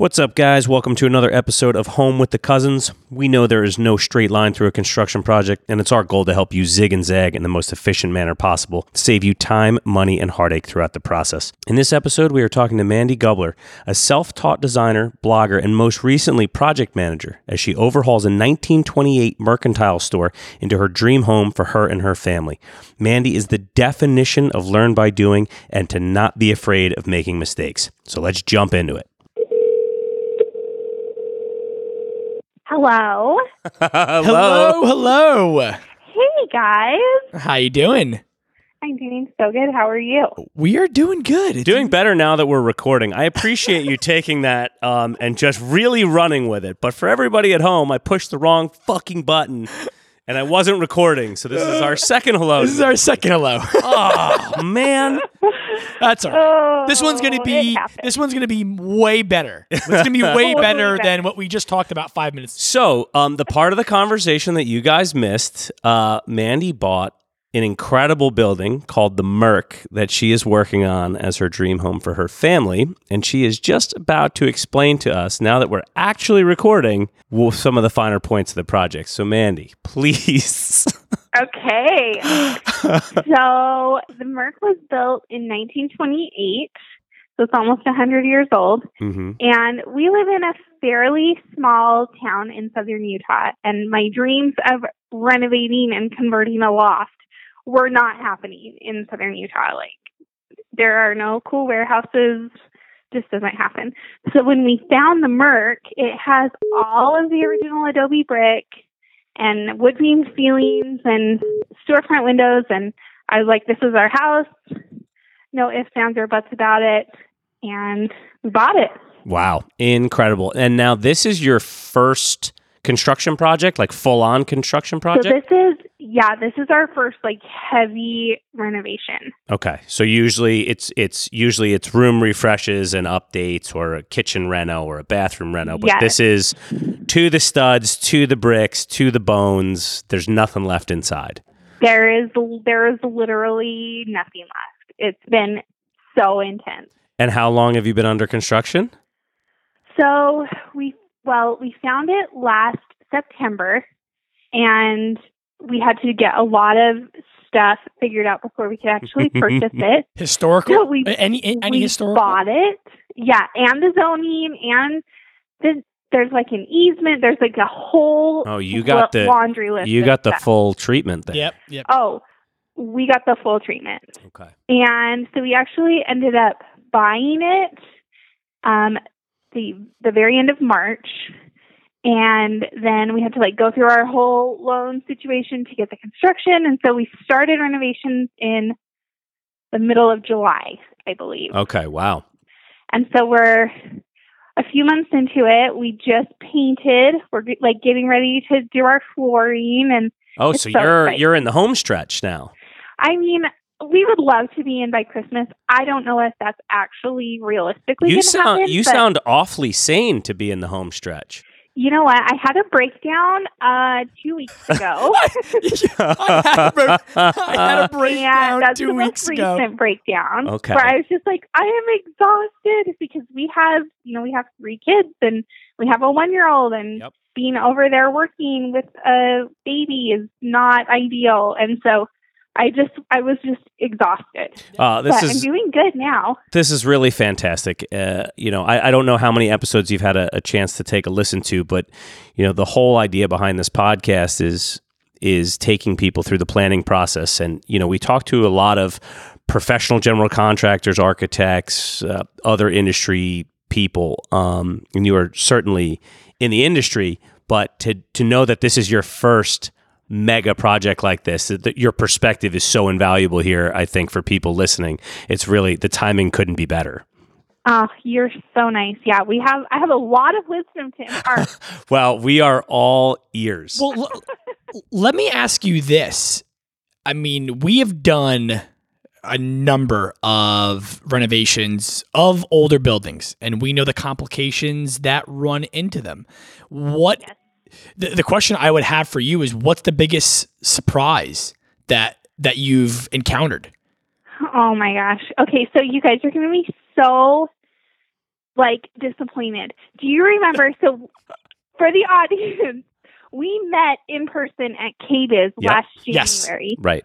What's up, guys? Welcome to another episode of Home with the Cousins. We know there is no straight line through a construction project, and it's our goal to help you zig and zag in the most efficient manner possible to save you time, money, and heartache throughout the process. In this episode, we are talking to Mandi Gubler, a self taught designer, blogger, and most recently project manager, as she overhauls a 1928 mercantile store into her dream home for her and her family. Mandy is the definition of learn by doing and to not be afraid of making mistakes. So let's jump into it. Hello. Hello, hello. Hey guys. How you doing? I'm doing so good. How are you? We are doing good. It's- Doing better now that we're recording. I appreciate you taking that um, and just really running with it. But for everybody at home, I pushed the wrong fucking button and I wasn't recording. So this is our second hello. This is our second hello. oh man. That's all right. Oh, This one's gonna be this one's gonna be way better. It's gonna be way Way better better. than what we just talked about five minutes. So um, the part of the conversation that you guys missed, uh, Mandi bought an incredible building called the Merc that she is working on as her dream home for her family. And she is just about to explain to us, now that we're actually recording, some of the finer points of the project. So, Mandi, please. Okay. so the Merc was built in 1928, so it's almost 100 years old. hmm And we live in a fairly small town in southern Utah. And my dreams of renovating and converting a loft were not happening in southern Utah. Like, there are no cool warehouses. Just doesn't happen. So when we found the Merc, it has all of the original Adobe brick and wood beam ceilings and storefront windows. And I was like, this is our house. No ifs, ands, or buts about it. And we bought it. Wow. Incredible. And now this is your first construction project, like full on construction project? So this is yeah, this is our first like heavy renovation. Okay, so usually it's it's usually it's room refreshes and updates, or a kitchen reno, or a bathroom reno. But Yes. this is to the studs, to the bricks, to the bones. There's nothing left inside. There is there is literally nothing left. It's been so intense. And how long have you been under construction? So we well, we found it last September and we had to get a lot of stuff figured out before we could actually purchase it. Historical? So we- any any we historical? bought it. Yeah, and the zoning and the there's like an easement. There's like a whole Oh, you got la- the laundry list. you of got the stuff. full treatment there. Yep, yep. Oh, we got the full treatment. Okay. And so we actually ended up buying it um the the very end of March. And then we had to like go through our whole loan situation to get the construction. And so we started renovations in the middle of July, I believe. Okay. Wow. And so we're a few months into it. We just painted. We're like getting ready to do our flooring and Oh, so so you're exciting. you're in the home stretch now. I mean, we would love to be in by Christmas. I don't know if that's actually realistically You sound happen. you sound awfully sane to be in the home stretch. You know what? I had a breakdown uh, two weeks ago. I had a, I had a breakdown that's two the weeks most ago. recent breakdown. Okay. Where I was just like, I am exhausted because we have, you know, we have three kids and we have a one year old and Yep. being over there working with a baby is not ideal. And so I just, I was just exhausted. Uh, this but is I'm doing good now. this is really fantastic. Uh, you know, I, I don't know how many episodes you've had a, a chance to take a listen to, but you know, the whole idea behind this podcast is is taking people through the planning process. And you know, we talk to a lot of professional general contractors, architects, uh, other industry people, um, and you are certainly in the industry. But to to know that this is your first mega project like this that that your perspective is so invaluable here i think for people listening it's really the timing couldn't be better Oh, you're so nice. Yeah, we have, I have a lot of wisdom to impart. well we are all ears Well, l- let me ask you this. I mean, we have done a number of renovations of older buildings, and we know the complications that run into them. What Yes. The, the question I would have for you is what's the biggest surprise that that you've encountered? Oh my gosh. Okay, so you guys are going to be so like disappointed. Do you remember? So for the audience, we met in person at KBIS Yep. last Yes. January, Right.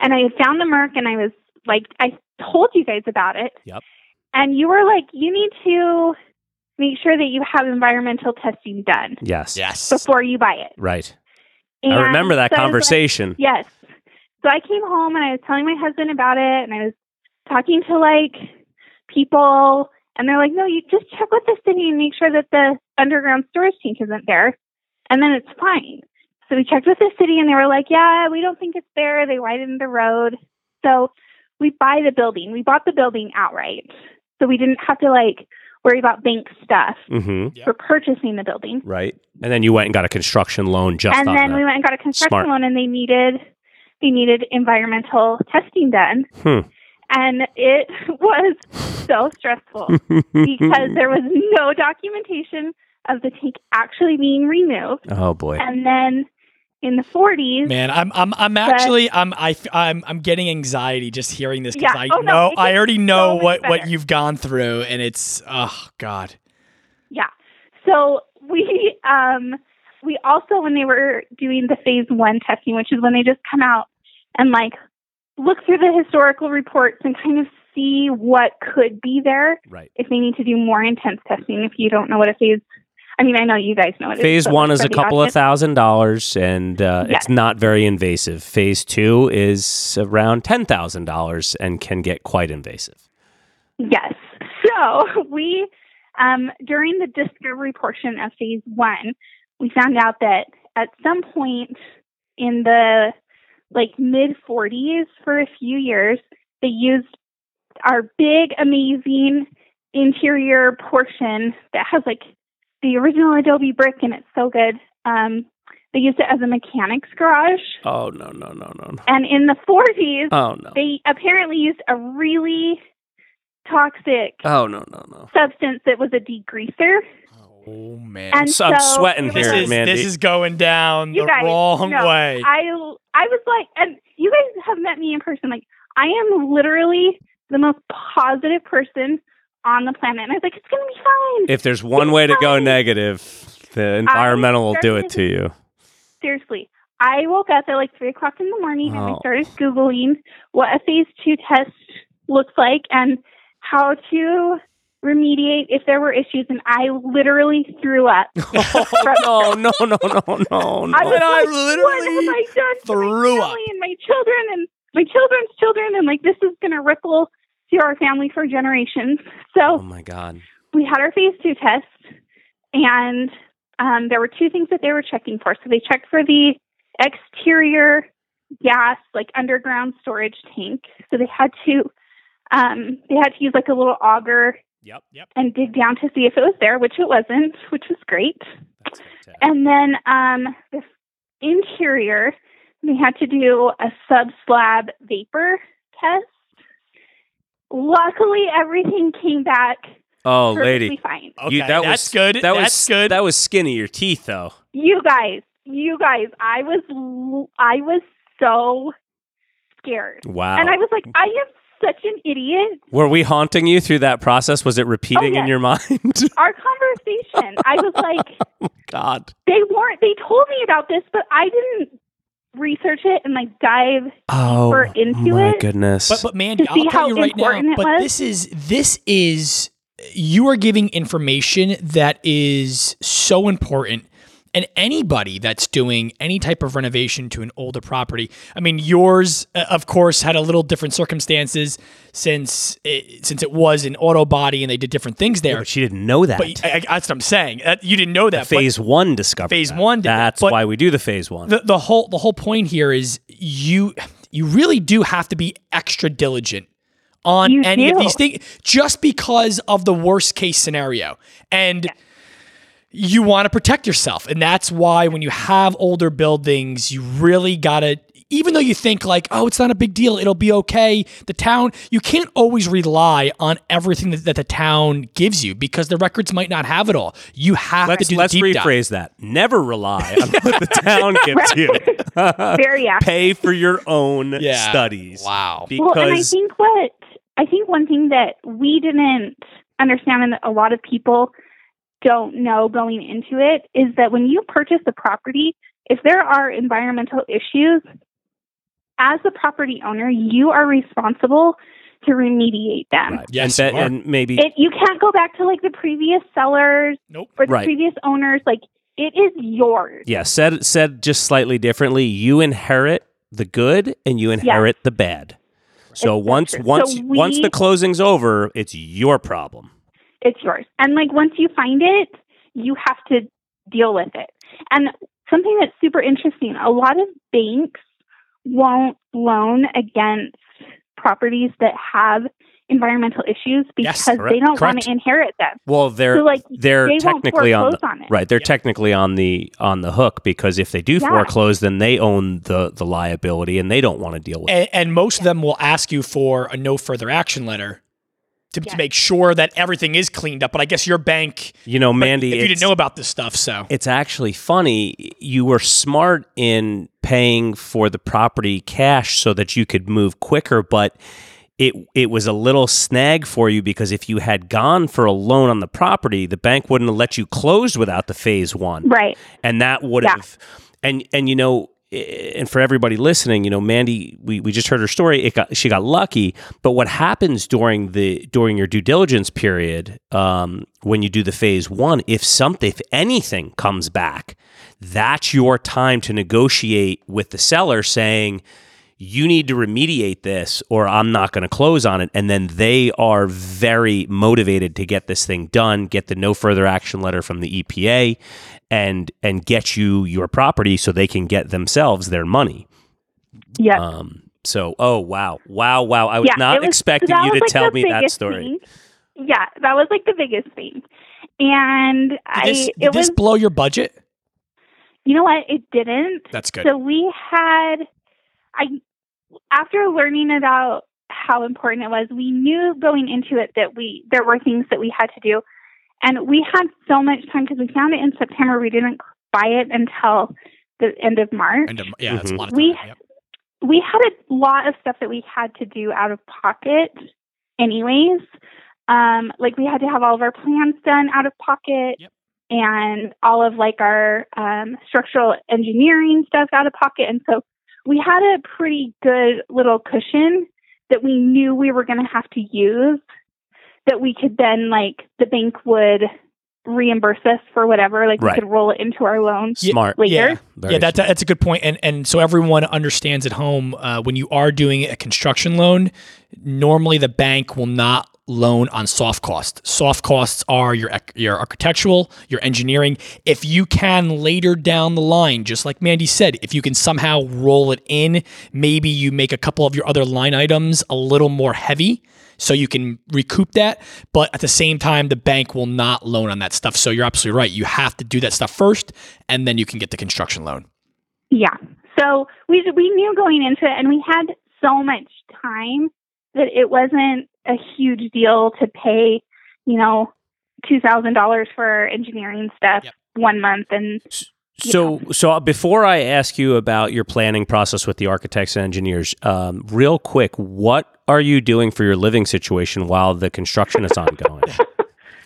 and I found the Merc, and I was like, I told you guys about it. Yep. And you were like, you need to make sure that you have environmental testing done Yes. Yes. before you buy it. Right. And I remember that so I was like- conversation. Yes. So I came home and I was telling my husband about it and I was talking to like people and they're like, no, you just check with the city and make sure that the underground storage tank isn't there and then it's fine. So we checked with the city and they were like, yeah, we don't think it's there. They widened the road. So we buy the building. We bought the building outright. So we didn't have to like worry about bank stuff hmm Yep. for purchasing the building. Right. And then you went and got a construction loan just and on then that. we went and got a construction Smart. loan and they needed they needed environmental testing done Hmm. and it was so stressful because there was no documentation of the tank actually being removed oh boy. and then in the 40s Man, I'm I'm I'm actually I'm I I'm I'm getting anxiety just hearing this because Yeah. I Oh, no, know I already know much what what you've gone through and it's oh god. yeah so we um we also when they were doing the phase one testing which is when they just come out and like look through the historical reports and kind of see what could be there right. if they need to do more intense testing. If you don't know what a phase, I mean, I know you guys know it. Phase but one is a couple of thousand dollars, and uh, Yes. it's not very invasive. Phase two is around ten thousand dollars and can get quite invasive. Yes. So we, um, during the discovery portion of phase one, we found out that at some point in the like mid 40s for a few years, they used our big, amazing interior portion that has like the original Adobe brick and it's so good. Um, they used it as a mechanic's garage. Oh no no no no no. And in the 40s, Oh no. they apparently used a really toxic Oh no no no. substance that was a degreaser. Oh man. And So I'm sweating here, this was- here, is man. this is going down You the guys wrong know, way. I I was like, and you guys have met me in person. Like, I am literally the most positive person on the planet. And I was like, it's gonna be fine. if there's one way to go negative, the environmental will do it to you. Seriously. I woke up at like three o'clock in the morning and I Oh. started Googling what a phase two test looks like and how to remediate if there were issues and I literally threw up. Oh no no no no no no. I was And I literally what have I done to threw my up. and my children and my children's children and like this is gonna ripple to our family for generations. So, Oh my god. we had our phase two test and um, there were two things that they were checking for. So they checked for the exterior gas, like underground storage tank. So they had to um, they had to use like a little auger Yep. Yep. and dig down to see if it was there, which it wasn't, which was great. And then um, the interior, we had to do a sub slab vapor test. Luckily, everything came back Oh, lady. fine. Okay, You- that that's was- good. That that's was good. That was skinny your teeth though. You guys, you guys, I was, I was so scared, Wow. and I was like, I am such an idiot. Were we haunting you through that process? Was it oh, repeating in yes. your mind? Our conversation, I was like, God. they weren't. They told me about this, but I didn't research it and like dive Oh Deeper into my it. goodness. But but Mandi, To I'll see tell how you right now. important it But was? this is this is you are giving information that is so important. And anybody that's doing any type of renovation to an older property, I mean, yours, uh, of course, had a little different circumstances since it, since it was an auto body and they did different things Yeah, there. but she didn't know that. but I, I, that's what I'm saying. Uh, you didn't know that. but- phase one discovered. Phase that. one did that, That's but- why we do the phase one. the, the whole the whole point here is you you really do have to be extra diligent on You any of these things just because of the worst case scenario and you want to protect yourself and that's why when you have older buildings you really got to even though you think like oh it's not a big deal it'll be okay the town you can't always rely on everything that, that the town gives you because the records might not have it all you have let's to do let's the deep dive. rephrase that. Never rely on what the town gives you. very accurate. Pay for your own Yeah. studies. wow Because Well, and I think what I think one thing that we didn't understand and that a lot of people don't know going into it is that when you purchase a property, if there are environmental issues, as the property owner, you are responsible to remediate them. Right. Yes, and, you and maybe It, you can't go back to like the previous sellers Nope. or the Right. previous owners. Like it is yours. yeah, said said just slightly differently. You inherit the good and you inherit the bad. So It's once true. once So once the closing's over, it's your problem. It's yours. And like once you find it, you have to deal with it. And something that's super interesting, a lot of banks won't loan against properties that have environmental issues because correct. they don't want to inherit them. Well, they're So like they're they technically on the, on it. right. They're Yep. technically on the on the hook because if they do Yeah. foreclose, then they own the the liability and they don't want to deal with. it. And, and most of them will ask you for a no further action letter to, to make sure that everything is cleaned up. But I guess your bank, You know, Mandi, if you didn't know about this stuff, so it's actually funny. You were smart in paying for the property cash so that you could move quicker, but it it was a little snag for you because if you had gone for a loan on the property, the bank wouldn't have let you close without the phase one, Right. and that would Yeah. have and and you know. And for everybody listening, you know, Mandi, we, we just heard her story. It got she got lucky, but what happens during the during your due diligence period, um, when you do the phase one, if something, if anything comes back, that's your time to negotiate with the seller saying, you need to remediate this or I'm not going to close on it. And then they are very motivated to get this thing done, get the no further action letter from the EPA and and get you your property so they can get themselves their money. Yeah. Um so oh wow. Wow, wow. I was yeah, not was- expecting you to like, tell me that story. thing. Yeah, that was like the biggest thing. And did I this, it did this was blow your budget? you know what, it didn't. That's good. So we had, I after learning about how important it was, we knew going into it that we there were things that we had to do, and we had so much time because we found it in September. We didn't buy it until the end of March. And, um, yeah, that's a Mhm. lot of time. We- Yep. we had a lot of stuff that we had to do out of pocket, anyways. Um, like we had to have all of our plans done out of pocket, Yep. and all of like our um, structural engineering stuff out of pocket, and so we had a pretty good little cushion that we knew we were going to have to use. That we could then like the bank would reimburse us for whatever, like Right. we could roll it into our loan. Yeah, Smart. later. Yeah, Very yeah, that, smart. that's a good point. And and so everyone understands at home uh, when you are doing a construction loan, normally the bank will not loan on soft costs. Soft costs are your your architectural, your engineering. If you can later down the line, just like Mandy said, if you can somehow roll it in, maybe you make a couple of your other line items a little more heavy. So you can recoup that, but at the same time, the bank will not loan on that stuff. So you're absolutely right. You have to do that stuff first, and then you can get the construction loan. Yeah. So we we knew going into it, and we had so much time that it wasn't a huge deal to pay, you know, two thousand dollars for engineering stuff Yep. one month, and So, so before I ask you about your planning process with the architects and engineers, um, real quick, what are you doing for your living situation while the construction is ongoing?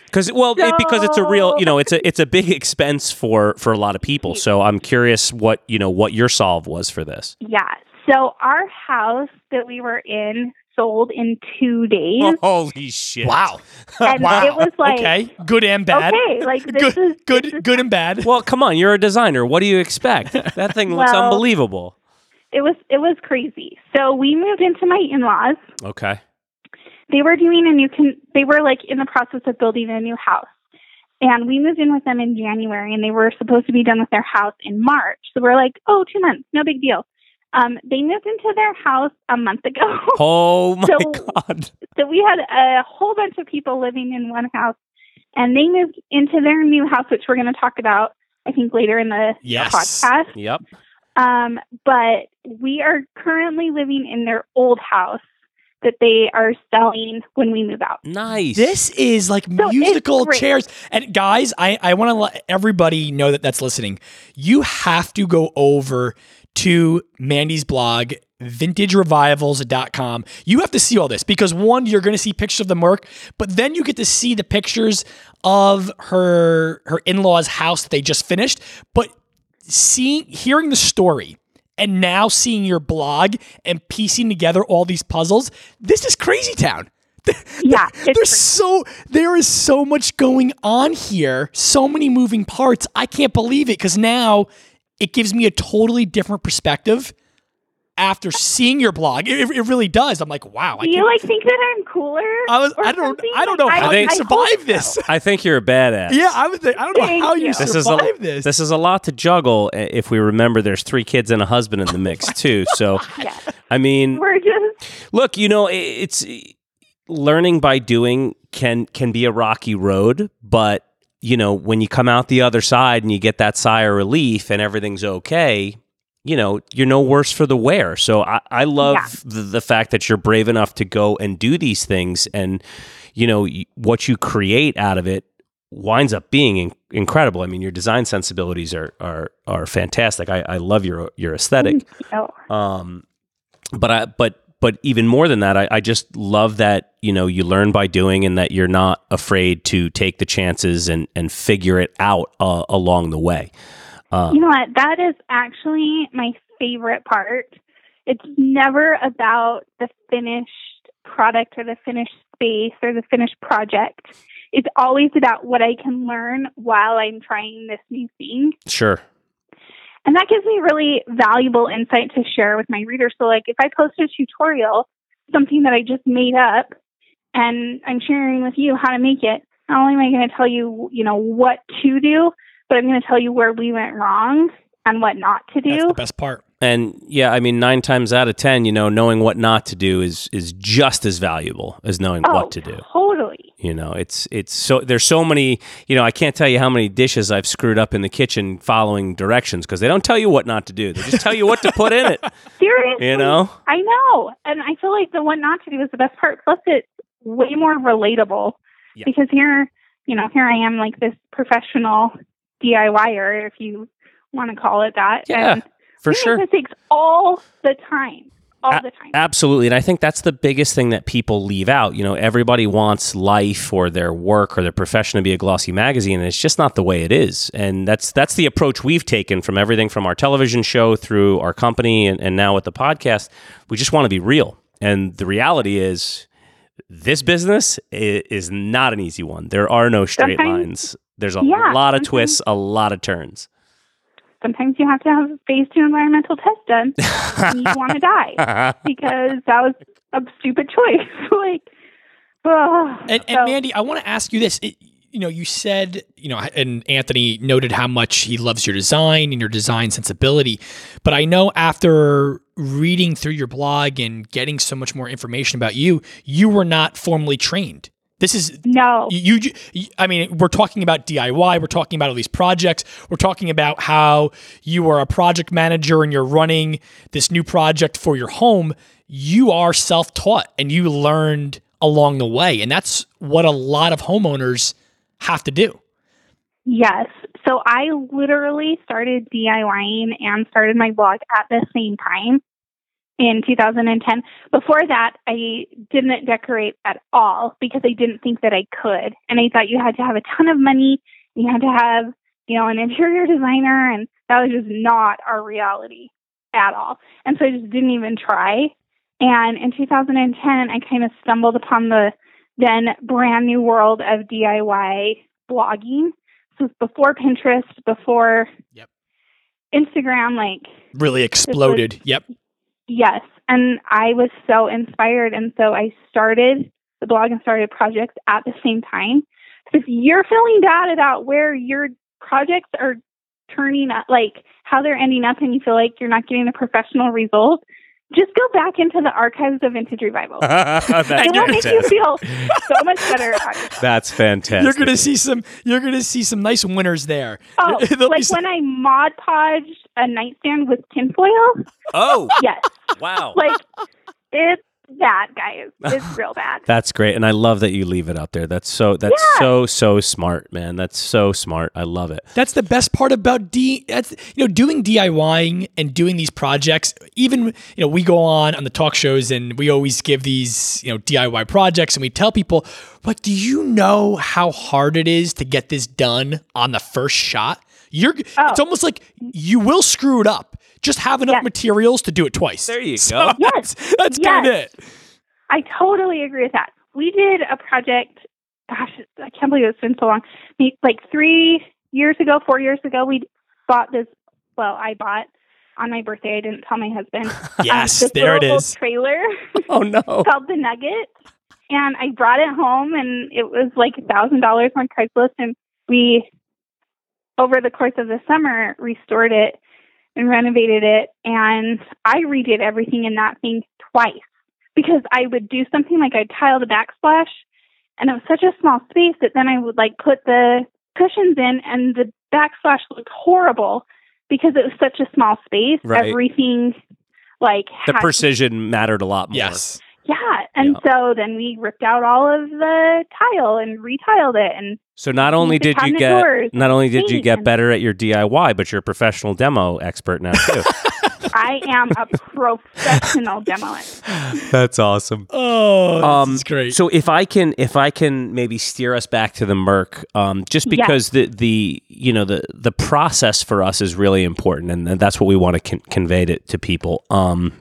Because, well, it, because it's a real, you know, it's a it's a big expense for for a lot of people. So I'm curious what you know what your solve was for this. yeah. So our house that we were in sold in two days, Holy shit! Wow. and wow. it was like okay, good and bad. okay, like this Good, is good, this is good and bad. Well, come on, you're a designer. What do you expect? That thing looks Well- unbelievable. it was it was crazy. So we moved into my in laws. Okay. they were doing a new con- they were like in the process of building a new house and we moved in with them in january and they were supposed to be done with their house in march so we're like oh two months no big deal um, they moved into their house a month ago Oh my So- god. so we had a whole bunch of people living in one house and they moved into their new house which we're going to talk about i think later in the Yes. podcast Yep. um, but we are currently living in their old house that they are selling when we move out Nice. This is like So musical chairs. And guys, I, I want to let everybody know that that's listening. You have to go over to Mandi's blog, vintagerevivals.com. You have to see all this because one, you're going to see pictures of the work, but then you get to see the pictures of her her in-laws' house that they just finished. But seeing hearing the story and now seeing your blog and piecing together all these puzzles, this is crazy town. Yeah, There's crazy. so there is so much going on here, so many moving parts. I can't believe it because now it gives me a totally different perspective after seeing your blog. It, it really does. I'm like, wow. I Do you like think that I'm cooler? I was. I don't. something? I don't know Like, how I you I survive this. I think you're a badass. Yeah, I would think. I don't know Thank how you, you. This is a survive this. this is a lot to juggle if we remember there's three kids and a husband in the mix too. So Yeah. I mean, We're just look, you know, i- it's learning by doing can can be a rocky road, but you know, when you come out the other side and you get that sigh of relief and everything's okay, you know, you're no worse for the wear. So I, I love Yeah. the, the fact that you're brave enough to go and do these things and you know what you create out of it winds up being in- incredible. I mean, your design sensibilities are are are fantastic. I, I love your your aesthetic. oh, Um, but I but but even more than that, I, I just love that you know you learn by doing, and that you're not afraid to take the chances and and figure it out uh, along the way. Uh, you know what? That is actually my favorite part. It's never about the finished product or the finished space or the finished project. It's always about what I can learn while I'm trying this new thing. sure. And that gives me really valuable insight to share with my readers. So, like, if I post a tutorial, something that I just made up, and I'm sharing with you how to make it, not only am I going to tell you, you know, what to do, but I'm going to tell you where we went wrong and what not to That's do. the best part. And yeah, I mean, nine times out of ten, you know, knowing what not to do is is just as valuable as knowing oh, what to do. Totally. You know, it's it's so there's so many. You know, I can't tell you how many dishes I've screwed up in the kitchen following directions because they don't tell you what not to do. They just tell you what to put in it. Seriously. You know. I know. And I feel like the what not to do is the best part. Plus, it's way more relatable Yeah. because here, you know, here I am like this professional DIYer, if you want to call it that. Yeah, and For sure. mistakes all the time. All A- the time. Absolutely. And I think that's the biggest thing that people leave out. You know, everybody wants life or their work or their profession to be a glossy magazine, and it's just not the way it is. And that's that's the approach we've taken from everything from our television show through our company and, and now with the podcast. We just want to be real. And the reality is this mm-hmm. business is not an easy one. There are no straight Sometimes- lines. There's a Yeah, lot of twists, a lot of turns. Sometimes you have to have phase two environmental test done and you want to die because that was a stupid choice. like, ugh. And, and So- Mandi, I want to ask you this. It, you know, you said, you know, and Anthony noted how much he loves your design and your design sensibility. But I know after reading through your blog and getting so much more information about you, you were not formally trained. This is no. you, you, I mean, we're talking about DIY. We're talking about all these projects. We're talking about how you are a project manager and you're running this new project for your home. You are self taught and you learned along the way. And that's what a lot of homeowners have to do. Yes. So I literally started DIYing and started my blog at the same time in 2010. Before that, I didn't decorate at all because I didn't think that I could. And I thought you had to have a ton of money, you had to have, you know, an interior designer, and that was just not our reality at all. And so I just didn't even try. And in 2010, I kind of stumbled upon the then brand new world of DIY blogging. So it's before Pinterest, before Yep. Instagram, like Really exploded. Yep. yes. And I was so inspired, and so I started the blog and started projects at the same time. So if you're feeling bad about where your projects are turning up, like how they're ending up, and you feel like you're not getting the professional result, just go back into the archives of Vintage Revival. That's it will make you fantastic. feel so much better about. That's fantastic. You're gonna see some. You're gonna see some nice winners there. Oh, like some- when I mod podged a nightstand with tinfoil? Oh, Yes. wow. Like, it's bad, guys. It's real bad. That's great, and I love that you leave it out there. That's so. That's Yeah. so so smart, man. That's so smart. I love it. That's the best part about D. That's you know doing DIYing and doing these projects. Even you know we go on on the talk shows and we always give these you know DIY projects and we tell people, but do you know how hard it is to get this done on the first shot? You're Oh. it's almost like you will screw it up. Just have enough Yes. materials to do it twice. There you So go. Yes. That's, that's Yes. kind of it. I totally agree with that. We did a project. Gosh, I can't believe it's been so long. Like three years ago, four years ago, we bought this. Well, I bought on my birthday. I didn't tell my husband. um, Yes, this there it is. Trailer Oh no. called the Nugget, and I brought it home, and it was like a thousand dollars on Craigslist, and we, over the course of the summer, restored it and renovated it, and I redid everything in that thing twice because I would do something like I'd tile the backsplash, and it was such a small space that then I would like put the cushions in, and the backsplash looked horrible because it was such a small space. Right. Everything. Like The had- precision mattered a lot more. Yes. Yeah, and so then we ripped out all of the tile and retiled it, and So not only did you get doors not only did you get better at your DIY, but you're a professional demo expert now too. I am a professional demoist. That's awesome. Oh, this Um, is great. So if I can, if I can maybe steer us back to the Merc, um, just Yes. because the the you know the the process for us is really important, and that's what we want to con- convey to, to people. Um,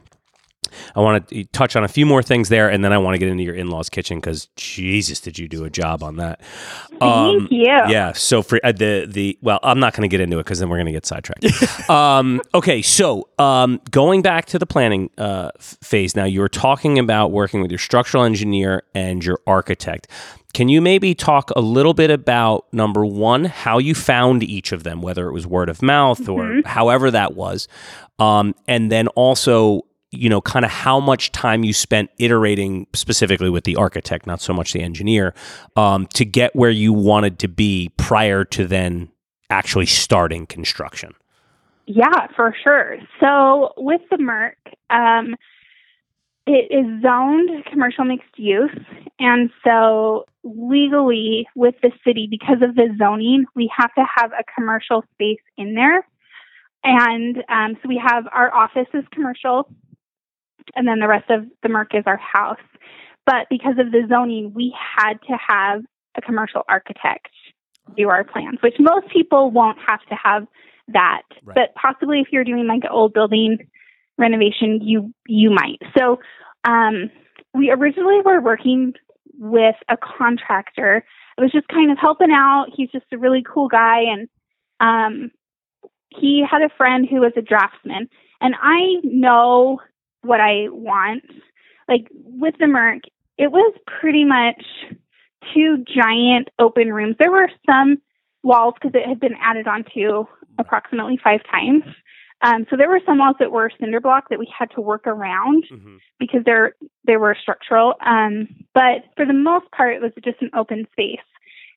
I want to touch on a few more things there, and then I want to get into your in laws' kitchen because Jesus, did you do a job on that? Um, Thank you. Yeah. So for uh, the the well, I'm not going to get into it because then we're going to get sidetracked. um, okay. So um, going back to the planning uh, phase now, you were talking about working with your structural engineer and your architect. Can you maybe talk a little bit about number one, how you found each of them, whether it was word of mouth or however that was, um, and then also you know, kind of how much time you spent iterating specifically with the architect, not so much the engineer, um, to get where you wanted to be prior to then actually starting construction. Yeah, for sure. So with the Merc, um, it is zoned commercial mixed use, and so legally with the city, because of the zoning, we have to have a commercial space in there. And um, so we have our office is commercial, and then the rest of the Merc is our house. But because of the zoning, we had to have a commercial architect do our plans, which most people won't have to have that. Right. But possibly if you're doing like an old building renovation, you you might. So um, we originally were working with a contractor. It was just kind of helping out. He's just a really cool guy, and um, he had a friend who was a draftsman, and I know what I want. Like with the Merc, it was pretty much two giant open rooms. There were some walls because it had been added onto approximately five times. Um, so there were some walls that were cinder block that we had to work around because they're they were structural. Um, but for the most part, it was just an open space,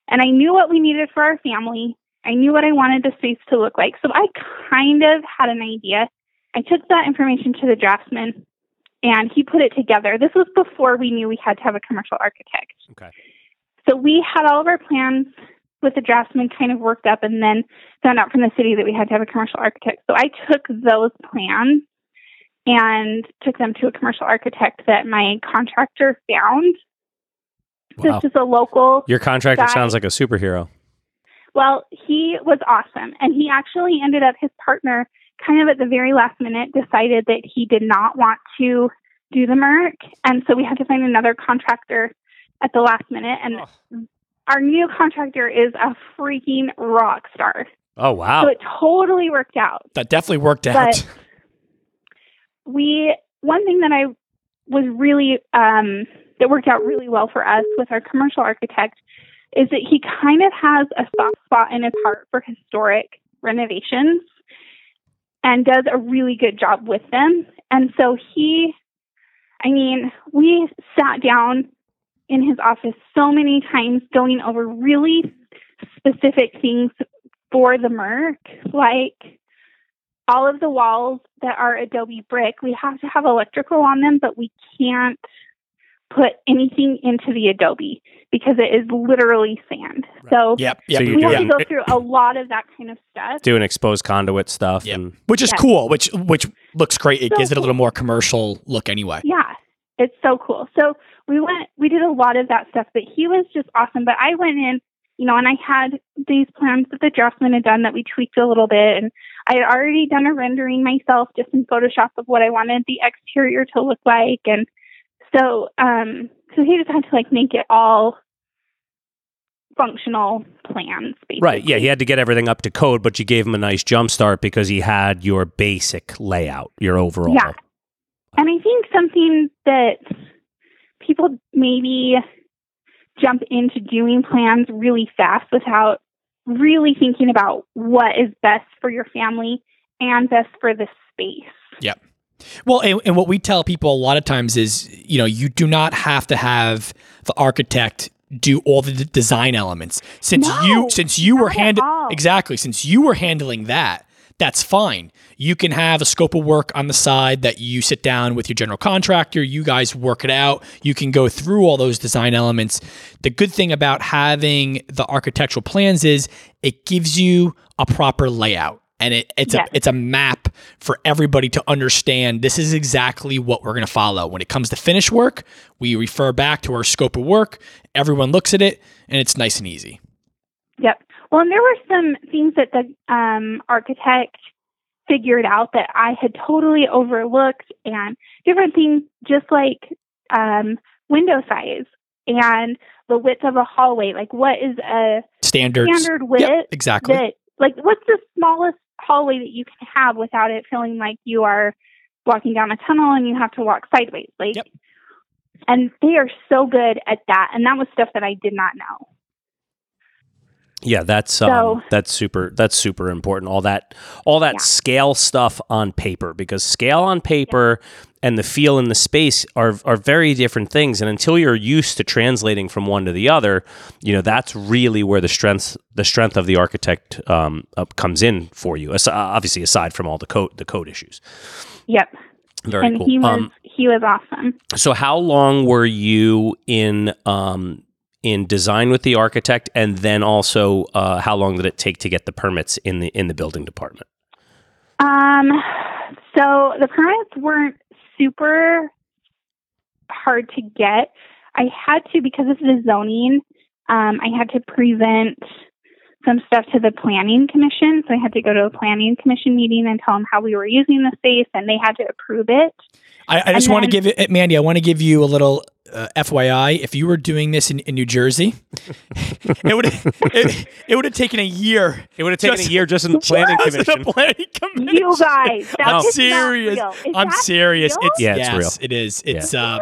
and I knew what we needed for our family. I knew what I wanted the space to look like, so I kind of had an idea. I took that information to the draftsman, and he put it together. This was before we knew we had to have a commercial architect. Okay. So we had all of our plans with the draftsman kind of worked up and then found out from the city that we had to have a commercial architect. So I took those plans and took them to a commercial architect that my contractor found. Wow. This is a local. Your contractor Guy- sounds like a superhero. Well, he was awesome. And he actually ended up, his partner, kind of at the very last minute, decided that he did not want to do the Merc. And so we had to find another contractor at the last minute. And our new contractor is a freaking rock star. Oh wow. So it totally worked out. that definitely worked out. But we, one thing that I was really, um, that worked out really well for us with our commercial architect is that he kind of has a soft spot in his heart for historic renovations and does a really good job with them. And so he, I mean, we sat down in his office so many times going over really specific things for the Merc, like all of the walls that are Adobe brick, we have to have electrical on them, but we can't put anything into the Adobe because it is literally sand. So Yep. Yep. So you- we have to go through a lot of that kind of stuff. Doing exposed conduit stuff. Yep. And which is Yeah. cool. Which which looks great. It So gives it a little more commercial look anyway. Yeah, it's so cool. So we went, we did a lot of that stuff, but he was just awesome. But I went in, you know, and I had these plans that the draftsman had done that we tweaked a little bit, and I had already done a rendering myself just in Photoshop of what I wanted the exterior to look like, and so, um, so he just had to like make it all functional plans, basically. Right. Yeah. He had to get everything up to code, but you gave him a nice jump start because he had your basic layout, your overall. Yeah. And I think something that people maybe jump into doing plans really fast without really thinking about what is best for your family and best for the space. Well, and, and what we tell people a lot of times is, you know, you do not have to have the architect do all the d- design elements. Since No, you since you were handling exactly since you were handling that, that's fine. You can have a scope of work on the side that you sit down with your general contractor. You guys work it out. You can go through all those design elements. The good thing about having the architectural plans is it gives you a proper layout and it, it's Yes. a it's a map for everybody to understand this is exactly what we're going to follow when it comes to finish work we refer back to our scope of work everyone looks at it and it's nice and easy Yep. Well, and there were some things that the um, architect figured out that I had totally overlooked, and different things, just like um, window size and the width of a hallway. Like, what is a standards standard width Yep, exactly that, like, what's the smallest hallway that you can have without it feeling like you are walking down a tunnel and you have to walk sideways? Like, Yep. and they are so good at that, and that was stuff that I did not know. Yeah, that's um, So- that's super that's super important. All that all that Yeah. scale stuff on paper because scale on paper and the feel in the space are are very different things. And until you're used to translating from one to the other, you know that's really where the strength the strength of the architect um, uh, comes in for you. As, obviously, aside from all the code the code issues. Yep. Very and cool. he was Um, he was awesome. so how long were you in um, in design with the architect, and then also uh, how long did it take to get the permits in the in the building department? Um, so the permits weren't super hard to get. I had to because of the zoning. Um, I had to present some stuff to the planning commission. So I had to go to a planning commission meeting and tell them how we were using the space, and they had to approve it. I, I just And want to give it, Mandi. I want to give you a little uh, FYI. If you were doing this in, in New Jersey, it would it, it would have taken a year. It would have taken taken a a year just in the planning Just in the planning commission. You guys, I'm that's serious. Not real. Is I'm serious. real? It's Yeah, it's yes, real. It is. It's um,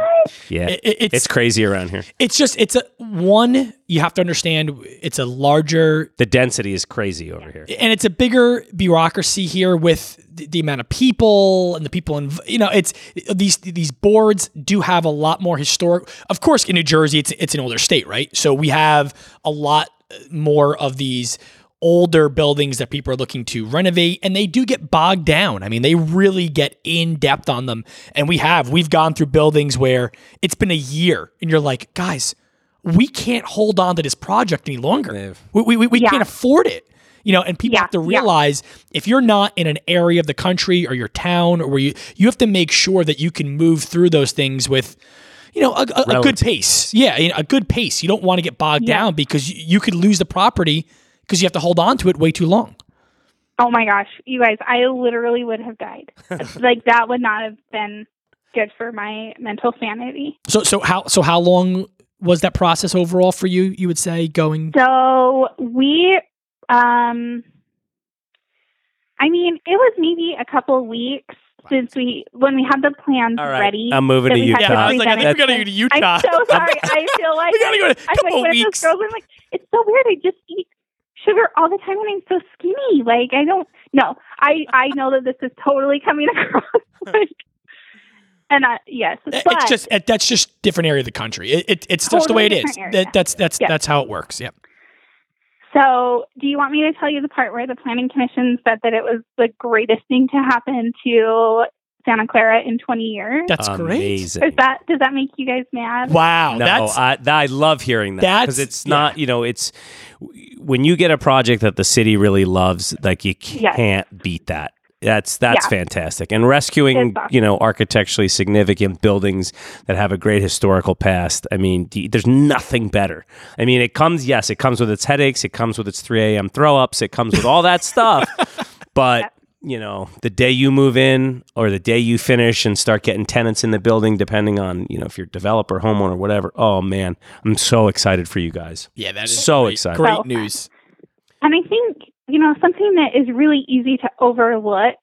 Yeah, it- it- it's it's crazy around here. it's just it's a one. You have to understand. It's a larger The density is crazy over here. and it's a bigger bureaucracy here with the, the amount of people and the people in you know it's these these boards do have a lot more historic of course in New Jersey it's it's an older state right? So we have a lot more of these older buildings that people are looking to renovate and they do get bogged down. I mean they really get in depth on them. And we have we've gone through buildings where it's been a year and you're like guys we can't hold on to this project any longer. They've- we, we, we Yeah. can't afford it you know and people Yeah, have to yeah. realize if you're not in an area of the country or your town or where you you have to make sure that you can move through those things with you know a, a- a good pace yeah you know, a good pace you don't want to get bogged Yeah. down because you, you could lose the property because you have to hold on to it way too long Oh my gosh, you guys, I literally would have died. like that would not have been good for my mental sanity. so so how so how long was that process overall for you you would say going So we, um, I mean, it was maybe a couple weeks since we when we had the plans All right, ready. I'm moving to Utah. yeah i was like i think we present gotta go to utah I'm so sorry. I feel like we gotta go to a I'm couple like weeks those girls. I'm like, it's so weird. I just eat sugar all the time, and I'm so skinny. Like I don't. No, I I know that this is totally coming across. like, and I yes, but it's just it, that's just different area of the country it, it, it's just the way it Totally is different area. that, that's that's Yeah. that's how it works yep So, do you want me to tell you the part where the planning commission said that it was the greatest thing to happen to Santa Clara in 20 years. That's great. Amazing. Is that does that make you guys mad? Wow, No, that's I, I love hearing that because it's not, you know, it's when you get a project that the city really loves, like you can't beat that. That's that's Yeah. fantastic. And rescuing, awesome. you know, architecturally significant buildings that have a great historical past. I mean, there's nothing better. I mean, it comes, yes, it comes with its headaches, it comes with its 3 a.m. throw ups, it comes with all that stuff. But you know, the day you move in or the day you finish and start getting tenants in the building, depending on, you know, if you're developer, homeowner, whatever. Oh man, I'm so excited for you guys. yeah, that is So great, excited. Great news. And I think, you know, something that is really easy to overlook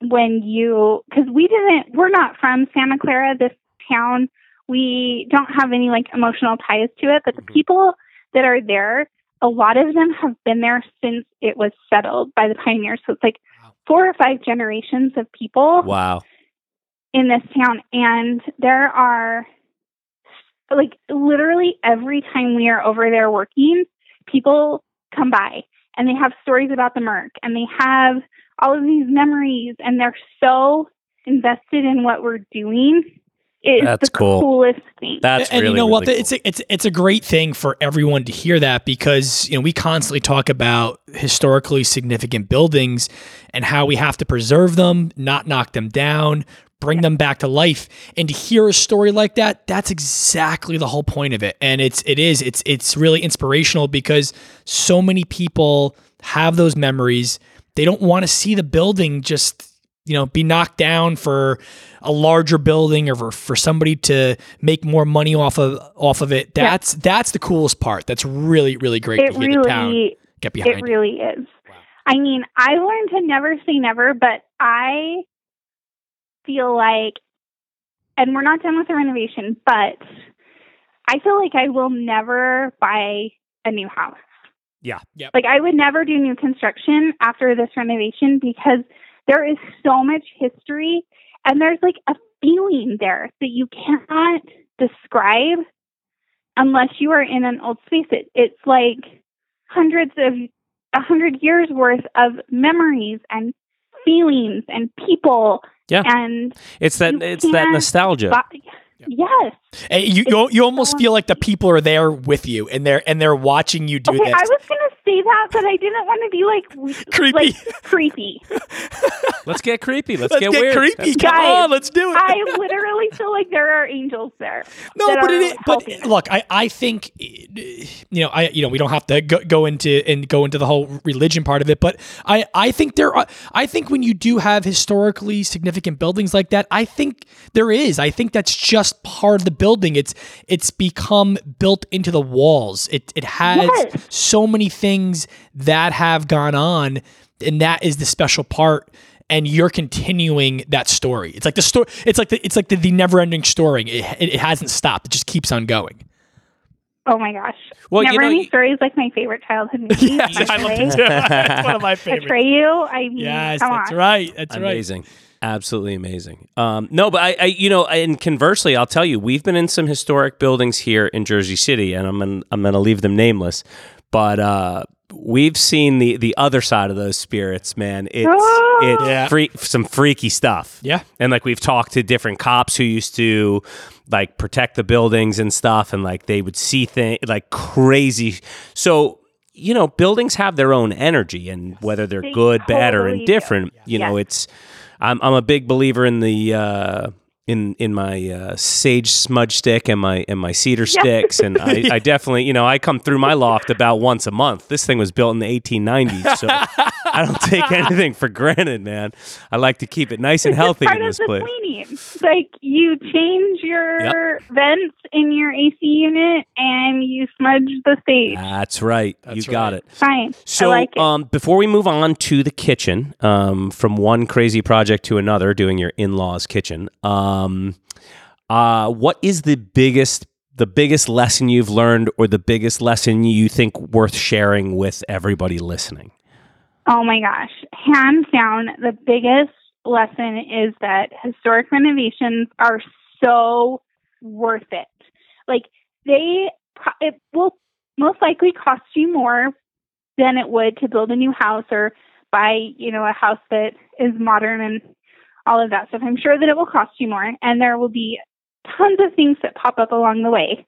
when you, because we didn't, we're not from Santa Clara, this town. We don't have any like emotional ties to it, but the Mhm. people that are there, a lot of them have been there since it was settled by the pioneers. So it's like four or five generations of people Wow. in this town and there are like literally every time we are over there working people come by and they have stories about the merc and they have all of these memories and they're so invested in what we're doing it's That's the cool. coolest thing That's and really, you know what? really It's a, it's it's a great thing for everyone to hear that because you know we constantly talk about historically significant buildings and how we have to preserve them, not knock them down, bring them back to life. And to hear a story like that, that's exactly the whole point of it. And it's it is it's it's really inspirational because so many people have those memories. They don't want to see the building just you know be knocked down for a larger building or for, for somebody to make more money off of off of it Yeah. that's that's the coolest part that's really really great it to hear the town really get behind it really is i mean i learned to never say never but i feel like and we're not done with the renovation but i feel like i will never buy a new house Yeah. Yep. like i would never do new construction after this renovation because there is so much history and there's like a feeling there that you cannot describe unless you are in an old space it, it's like hundreds of a hundred years worth of memories and feelings and people Yeah. and It's that it's that can't nostalgia. bu- yes And you you, you almost feel like the people are there with you and they're and they're watching you do okay this i was gonna say that but i didn't want to be like creepy like creepy Let's get creepy. Let's, let's get, get, weird. creepy That's- come Guys, on let's do it i literally feel like there are angels there No, but it are is. But look, I, I think you know, I you know, we don't have to go, go into and go into the whole religion part of it, but I I think there are. I think when you do have historically significant buildings like that, I think there is. I think that's just part of the building. It's it's become built into the walls. It it has Yes. so many things that have gone on, and that is the special part. And you're continuing that story. It's like the story. It's like the it's like the, the never ending story. It, it, it hasn't stopped. It just keeps on going. oh my gosh Well, you never know, ending you- story is like my favorite childhood movie Yes, I love it too. It's one of my favorites. Atreyu, I mean, Yes, come that's on. right. That's right. amazing. Absolutely amazing. Um, no, but I, I, you know, and conversely, I'll tell you, we've been in some historic buildings here in Jersey City, and I'm gonna, I'm going to leave them nameless, but uh, we've seen the the other side of those spirits, man. It's it's Yeah. free, some freaky stuff. Yeah. and like we've talked to different cops who used to like protect the buildings and stuff, and like they would see things like crazy. So. You know, buildings have their own energy, and whether they're They good, bad, or totally do. indifferent, you know, it's I'm I'm a big believer in the uh, in in my uh, sage smudge stick and my and my cedar sticks, and I, I definitely you know I come through my loft about once a month. This thing was built in the 1890s, so I don't take anything for granted, man. I like to keep it nice and healthy part in of this the place. cleaning. Like you change your vents in your AC unit and you smudge the stage. That's right. That's you got it. Fine. So, I like it. um, before we move on to the kitchen, um, from one crazy project to another, doing your in-laws' kitchen, um, uh, what is the biggest the biggest lesson you've learned, or the biggest lesson you think worth sharing with everybody listening? oh my gosh. Hands down, the biggest lesson is that historic renovations are so worth it. Like they, it will most likely cost you more than it would to build a new house or buy, you know, a house that is modern and all of that stuff. I'm sure that it will cost you more, and there will be tons of things that pop up along the way,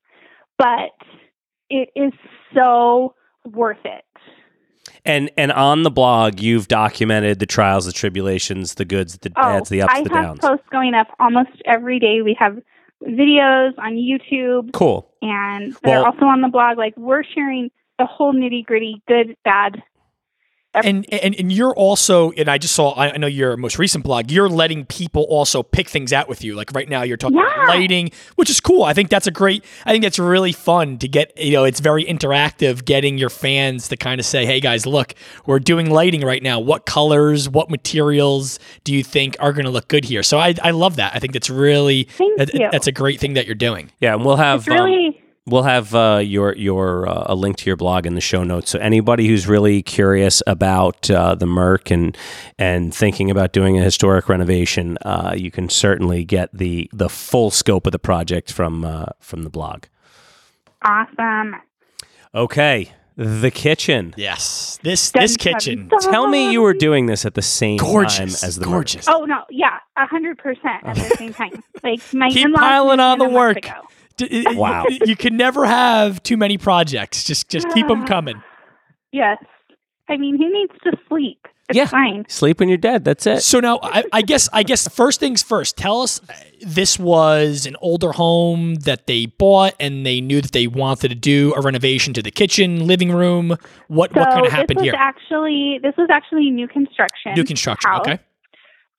but it is so worth it. And and on the blog, you've documented the trials, the tribulations, the goods, the oh, bads, the ups, Oh, I the have downs. posts going up almost every day. We have videos on YouTube, Cool. and they're Well- also on the blog. Like we're sharing the whole nitty gritty, good, bad. And, and and you're also, and I just saw, I I know your most recent blog, you're letting people also pick things out with you. Like right now, you're talking about lighting, which is cool. I think that's a great, I think that's really fun to get, you know, it's very interactive getting your fans to kind of say, hey guys, look, we're doing lighting right now. What colors, what materials do you think are going to look good here? So I, I love that. I think that's really, Thank that- you. that's a great thing that you're doing. Yeah, and we'll have It's really um, we'll have uh, your your uh, a link to your blog in the show notes. So anybody who's really curious about uh, the Merc and and thinking about doing a historic renovation, uh, you can certainly get the the full scope of the project from uh, from the blog. awesome. Okay, the kitchen. Yes. This, this dun, kitchen, dun. Tell me you were doing this at the same gorgeous, time as the Merc. gorgeous. Oh no, yeah, a hundred percent at the same time. Like my Keep in-laws piling on the work. ago. D- Wow. You can never have too many projects. Just just keep them coming. Yes, I mean he needs to sleep. It's Yeah. fine. Sleep when you're dead. That's it. So now I, I guess I guess first things first. Tell us uh, this was an older home that they bought and they knew that they wanted to do a renovation to the kitchen, living room. What So what kind of this happened was here? actually this was actually new construction. New construction. house. Okay.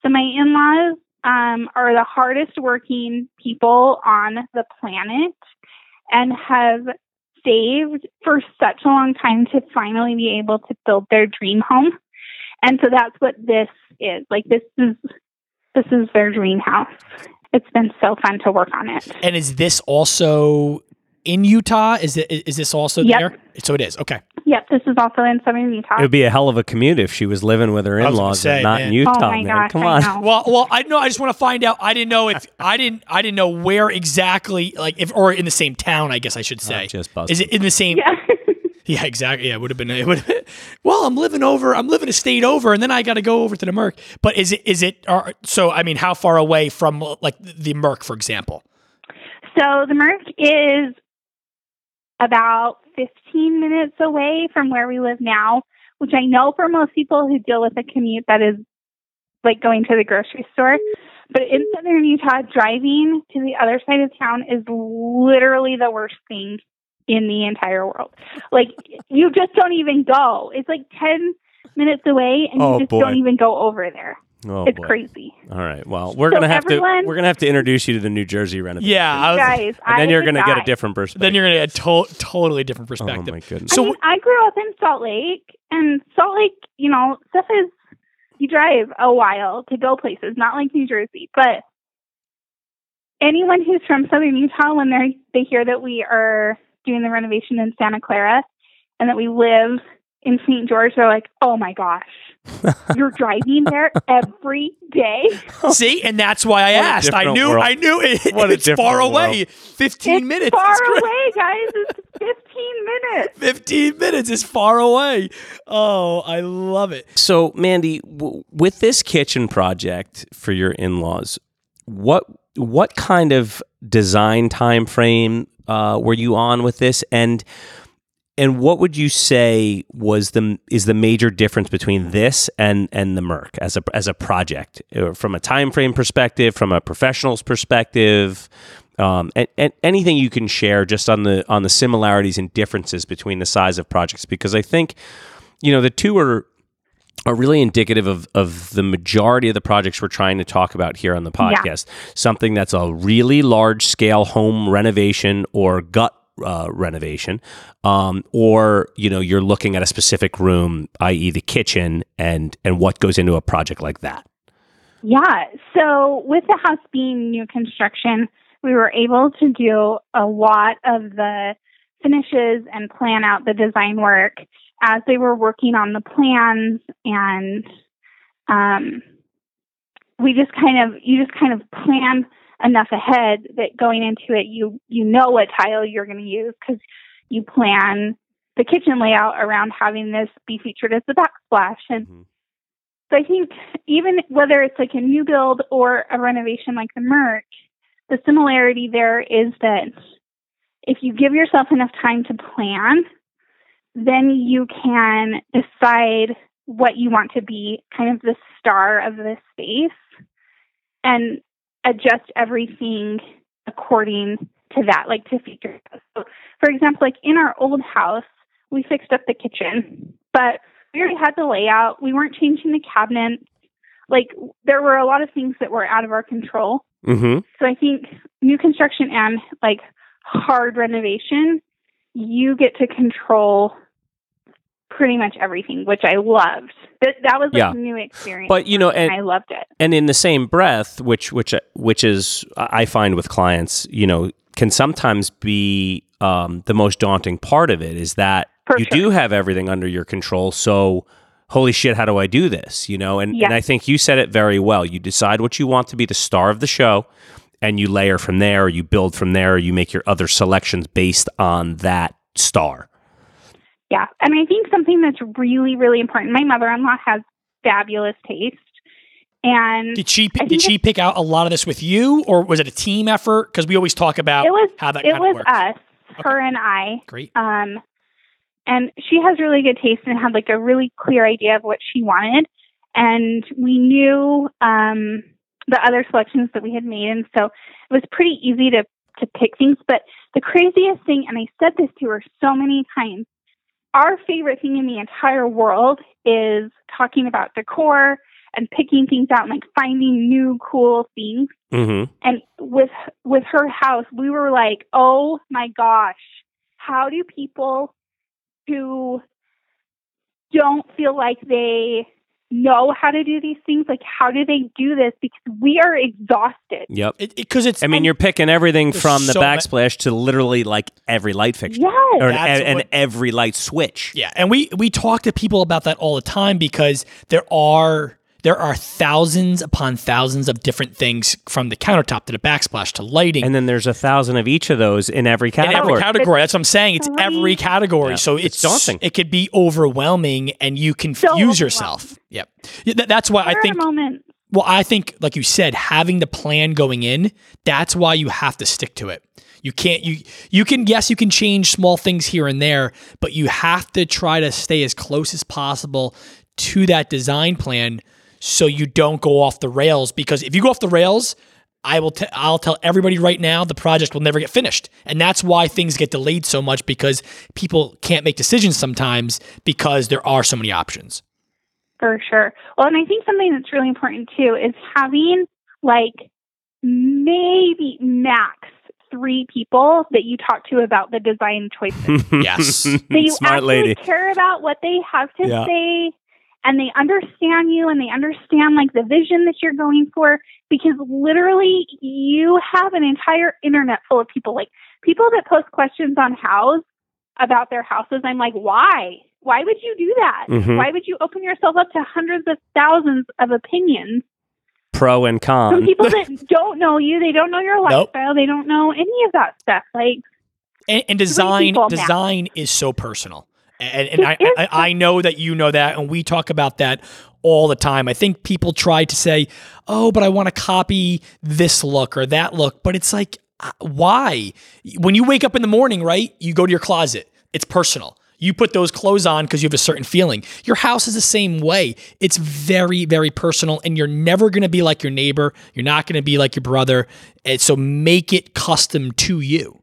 So my in-laws um, are the hardest working people on the planet and have saved for such a long time to finally be able to build their dream home. And so that's what this is. Like this is this is their dream house. It's been so fun to work on it. And is this also in Utah? Is it is this also Yep. there? So it is. Okay. Yep, this is also in southern Utah. It would be a hell of a commute if she was living with her I was gonna in-laws say, and not man. in Utah. oh my man. gosh, Come I on. know. Well, well, I know. I just want to find out. I didn't know if I didn't. I didn't know where exactly, like if or in the same town. I guess I should say. just busted. Is it in the same? Yeah. Yeah, exactly. Yeah, it would have been. It would. Have well, I'm living over. I'm living a state over, and then I got to go over to the Merc. But is it? Is it? Or, so I mean, how far away from like the Merc, for example? So the Merc is about 15 minutes away from where we live now, which I know for most people who deal with a commute that is like going to the grocery store. But in southern Utah, driving to the other side of town is literally the worst thing in the entire world. Like you just don't even go. It's like 10 minutes away and Oh, you just boy. don't even go over there. Oh, it's boy. crazy. All right. Well, we're So gonna have to we're gonna have to introduce you to the New Jersey renovation. Yeah, I was, Guys, and then I you're gonna get a different perspective. then you're gonna get a to- totally different perspective. oh my goodness. So I mean, I grew up in Salt Lake, and Salt Lake, you know, stuff is you drive a while to go places, not like New Jersey. But anyone who's from Southern Utah, when they they hear that we are doing the renovation in Santa Clara and that we live in St. George, they're like, "Oh my gosh, you're driving there every day." See, and that's why I What asked. I knew. world. I knew it, What it's far different away. Fifteen it's minutes. far It's great. away, guys. It's 15 minutes. 15 minutes is far away. Oh, I love it. So, Mandi, w- with this kitchen project for your in-laws, what what kind of design time frame uh, were you on with this, and and what would you say was the is the major difference between this and and the Merc as a as a project Uh, from a time frame perspective, from a professional's perspective? Um, and, and anything you can share just on the on the similarities and differences between the size of projects because I think you know the two are are really indicative of of the majority of the projects we're trying to talk about here on the podcast. Something that's a really large scale home renovation or gut uh, renovation, um, or you know you're looking at a specific room, i.e., the kitchen, and and what goes into a project like that. Yeah. So with the house being new construction, we were able to do a lot of the finishes and plan out the design work as they were working on the plans and um, we just kind of you just kind of plan enough ahead that going into it you you know what tile you're going to use because you plan the kitchen layout around having this be featured as the backsplash and Mhm. So I think even whether it's like a new build or a renovation like the Merc, the similarity there is that if you give yourself enough time to plan, then you can decide what you want to be kind of the star of the space and adjust everything according to that, like to figure out. So, for example, like in our old house, we fixed up the kitchen, but we already had the layout. We weren't changing the cabinet. Like there were a lot of things that were out of our control. Mm-hmm. So I think new construction and like hard renovation, you get to control pretty much everything, which I loved. That that was like Yeah. a new experience. But, you know, me, and- I loved it. and in the same breath which which which is i find with clients you know can sometimes be um, the most daunting part of it is that For you sure. do have everything under your control so holy shit how do i do this you know and, Yeah. and i think you said it very well you decide what you want to be the star of the show and you layer from there or you build from there or you make your other selections based on that star Yeah. And I think something that's really, really important. My mother in law has fabulous taste. And Did she did she pick out a lot of this with you, or was it a team effort? Because we always talk about it was how that it was works. us, her and I. Great. Um, and she has really good taste and had like a really clear idea of what she wanted. And we knew um, the other selections that we had made, and so it was pretty easy to to pick things. But the craziest thing, and I said this to her so many times, our favorite thing in the entire world is talking about decor and picking things out and like finding new cool things mm-hmm. and with with her house we were like oh my gosh how do people who don't feel like they know how to do these things like how do they do this? Because we are exhausted. Yep. Because it's i mean and you're picking everything from the so ma- backsplash to literally like every light fixture. Yes. Or That's and, and every light switch. Yeah, and we we talk to people about that all the time because there are there are thousands upon thousands of different things from the countertop to the backsplash to lighting. And then there's a thousand of each of those in every in category. every category. That's what I'm saying. It's Three- every category. Yeah. So It's it's, daunting. It could be overwhelming and you confuse overwhelming. yourself. Yep. Yeah, that- that's why I think are moments Well, I think, like you said, having the plan going in, that's why you have to stick to it. You can't you you can yes you can change small things here and there, but you have to try to stay as close as possible to that design plan so you don't go off the rails because if you go off the rails, I will t- I'll tell everybody right now the project will never get finished. And that's why things get delayed so much because people can't make decisions sometimes because there are so many options. For sure. Well, and I think something that's really important too is having like maybe max three people that you talk to about the design choices. Yes. that you Smart actually lady. care about what they have to Yeah. say and they understand you and they understand like the vision that you're going for because literally you have an entire internet full of people like people that post questions on house about their houses i'm like why why would you do that Mhm. why would you open yourself up to hundreds of thousands of opinions Pro and from con. people that don't know you they don't know your Nope. lifestyle they don't know any of that stuff like and, and design people matter. design is so personal and, and I, I, I know that you know that and we talk about that all the time i think people try to say oh but i want to copy this look or that look but it's like uh, why when you wake up in the morning right you go to your closet it's personal you put those clothes on because you have a certain feeling. Your house is the same way. It's very, very personal, and you're never going to be like your neighbor. You're not going to be like your brother. And so make it custom to you.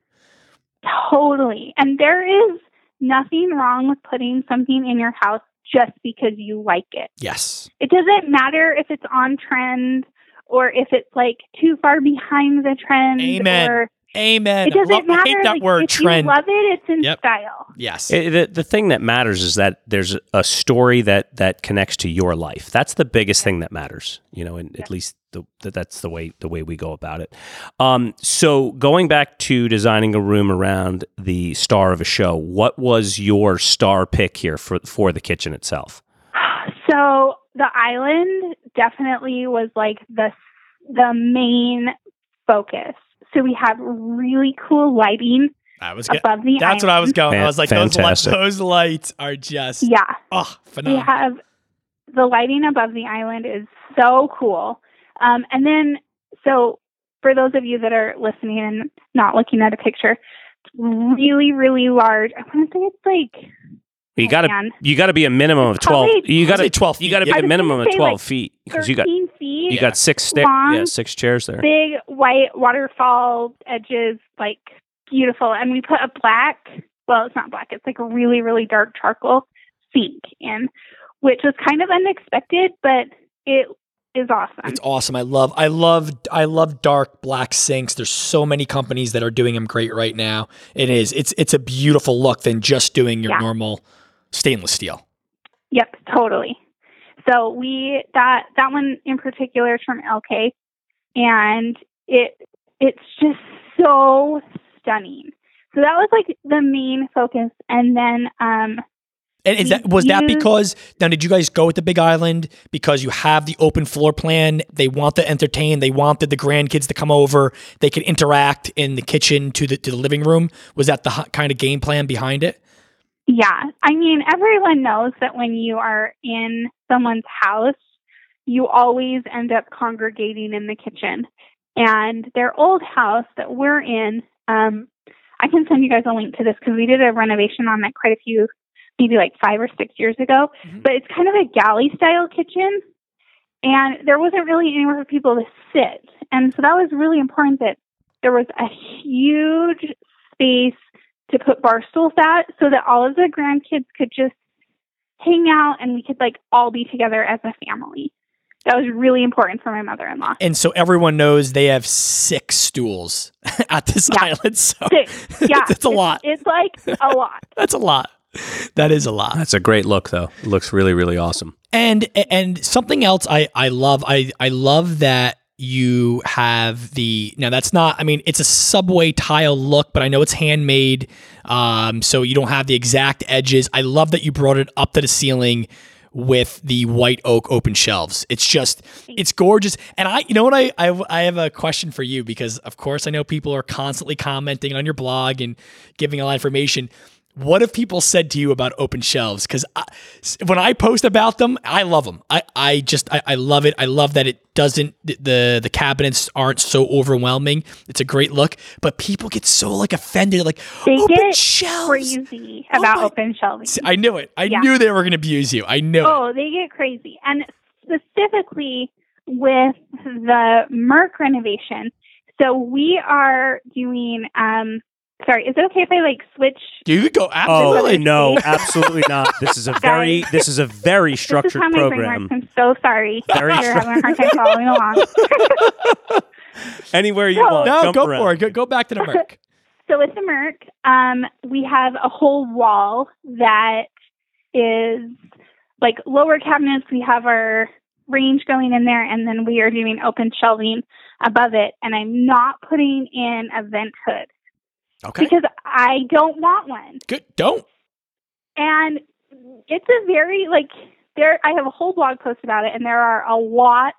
Totally. And there is nothing wrong with putting something in your house just because you like it. Yes. It doesn't matter if it's on trend or if it's like too far behind the trend. Amen. Or Amen. it doesn't Love- matter. I hate that like, word if trend. you love it, it's in Yep. style. yes. It- the, the thing that matters is that there's a story that that connects to your life. That's the biggest thing that matters. You know, and at least the, that that's the way the way we go about it. Um, so going back to designing a room around the star of a show, what was your star pick here for for the kitchen itself? So the island definitely was like the the main focus. So we have really cool lighting I was get, above the that's what I was island. going. I was like, those, lights, fantastic. Those lights are just Yeah. oh We phenomenal. have the lighting above the island is so cool. Um, and then, so for those of you that are listening and not looking at a picture, it's really, really large. I want to say it's like You got to you got to be a minimum of twelve. Probably- You got to 12 You got to be a minimum of was gonna say, twelve like, feet because you got feet. you got six sta- long, yeah six chairs there. big white waterfall edges, like beautiful. And we put a black, well, it's not black, it's like a really, really dark charcoal sink in, which was kind of unexpected, but it is awesome. It's awesome. I love I love I love dark black sinks. There's so many companies that are doing them great right now. It is. It's it's a beautiful look than just doing your Yeah. normal stainless steel. Yep, totally. So we that that one in particular is from Elkay, and it it's just so stunning. So that was like the main focus, and then um And is that was that because now did you guys go with the big island because you have the open floor plan? They want to entertain. They wanted the grandkids to come over. They could interact in the kitchen to the to the living room. Was that the kind of game plan behind it? Yeah. I mean, everyone knows that when you are in someone's house, you always end up congregating in the kitchen. And their old house that we're in, um, I can send you guys a link to this because we did a renovation on that quite a few, maybe like five or six years ago. Mhm. But it's kind of a galley style kitchen. And there wasn't really anywhere for people to sit. And so that was really important that there was a huge space to put bar stools at so that all of the grandkids could just hang out and we could like all be together as a family. That was really important for my mother in law. And so everyone knows they have six stools at this Yeah. island. So Six. Yeah. that's a it's- lot. It's like a lot. That's a lot. That is a lot. That's a great look though. It looks really really awesome. And and something else I I love I I love that you have the now that's not I mean it's a subway tile look but I know it's handmade um so you don't have the exact edges. I love that you brought it up to the ceiling with the white oak open shelves. It's just it's gorgeous. And I you know what I I I have a question for you because of course I know people are constantly commenting on your blog and giving a lot of information. What have people said to you about open shelves? Because when I post about them, I love them. I, I just I, I love it. I love that it doesn't the the cabinets aren't so overwhelming. It's a great look, but people get so like offended, like They open get shelves. Crazy Oh about my- open shelving. See, I knew it. I Yeah. knew they were going to abuse you. I knew it. Oh, they get crazy. And specifically with the Merc renovation. So we are doing um sorry, is it okay if I like switch You could go Oh absolutely. no, absolutely not. This is a very this is a very this is structured how my brain program. works. I'm so sorry. Very You're stru- having a hard time following along. Anywhere you No. want. No, jump go around. for it. Go, go back to the Merc. So with the Merc, um, we have a whole wall that is like lower cabinets. We have our range going in there, and then we are doing open shelving above it. And I'm not putting in a vent hood Okay. because I don't want one. Good. Don't. And it's a very like there. I have a whole blog post about it, and there are a lot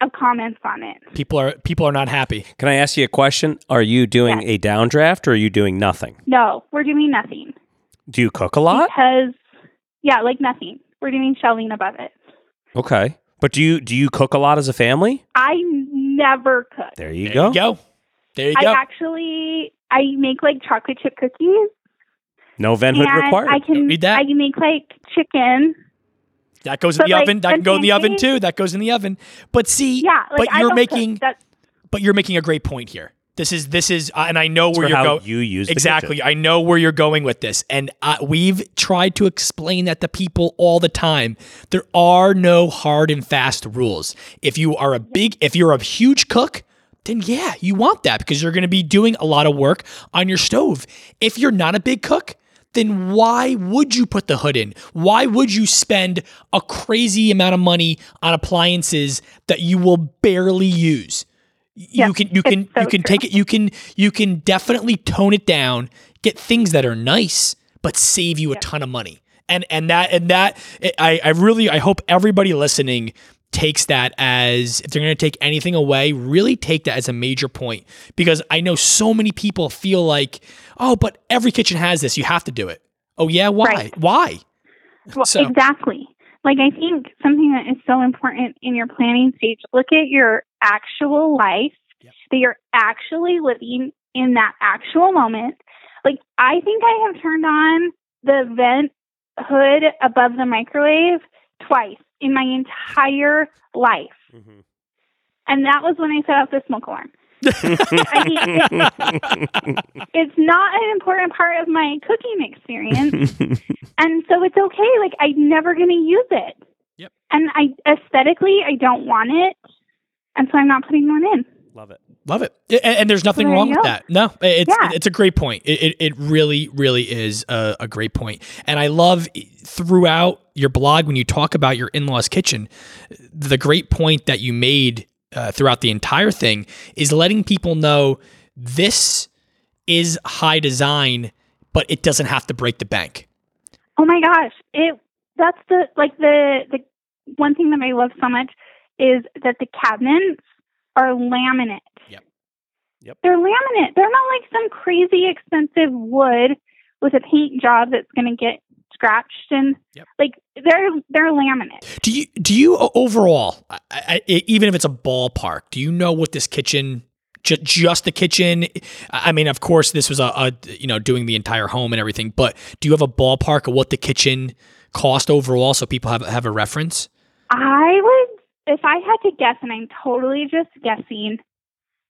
of comments on it. People are people are not happy. Can I ask you a question? Are you doing Yes. a downdraft or are you doing nothing? No, we're doing nothing. Do you cook a lot? because yeah, like nothing. We're doing shelving above it. Okay. But do you do you cook a lot as a family? I never cook. There you There go. you go. There you I go. I actually I make like chocolate chip cookies No vent hood required. I can Read that. I can make like chicken. that goes in the like, oven. That can go in the oven too. That goes in the oven. But see, Yeah, like but you're making. That, but you're making a great point here. This is this is uh, and I know It's where for you're going. you use Exactly. kitchen. I know where you're going with this. And uh, we've tried to explain that to people all the time. There are no hard and fast rules. If you are a big, if you're a huge cook, then yeah, you want that because you're going to be doing a lot of work on your stove. If you're not a big cook, then why would you put the hood in? Why would you spend a crazy amount of money on appliances that you will barely use? you Yeah, can you can so you can true. take it you can you can definitely tone it down get things that are nice but save you a ton of money and and that and that i i really i hope everybody listening takes that as if they're going to take anything away really take that as a major point because i know so many people feel like oh but every kitchen has this you have to do it oh yeah why Right. why well, so- exactly. Like I think something that is so important in your planning stage, look at your actual life Yep. that you're actually living in that actual moment. Like I think I have turned on the vent hood above the microwave twice in my entire life. Mhm. And that was when I set up the smoke alarm. It's not an important part of my cooking experience. and so it's okay. Like I'm never going to use it. Yep. And I aesthetically, I don't want it, and so I'm not putting one in. Love it. Love it, and, and there's nothing wrong with go. that. No, it's Yeah. it's a great point. It, it it really really is a, a great point, and I love throughout your blog when you talk about your in-laws kitchen, the great point that you made uh, throughout the entire thing is letting people know this is high design, but it doesn't have to break the bank. Oh my gosh, it that's the like the the one thing that I love so much is that the cabinets are laminate. Yep. They're laminate. They're not like some crazy expensive wood with a paint job that's going to get scratched and Yep. like they're they're laminate. Do you do you overall, I, I, even if it's a ballpark, do you know what this kitchen? ju- Just the kitchen. I mean, of course, this was a, a you know doing the entire home and everything. But do you have a ballpark of what the kitchen cost overall, so people have have a reference? I would, if I had to guess, and I'm totally just guessing,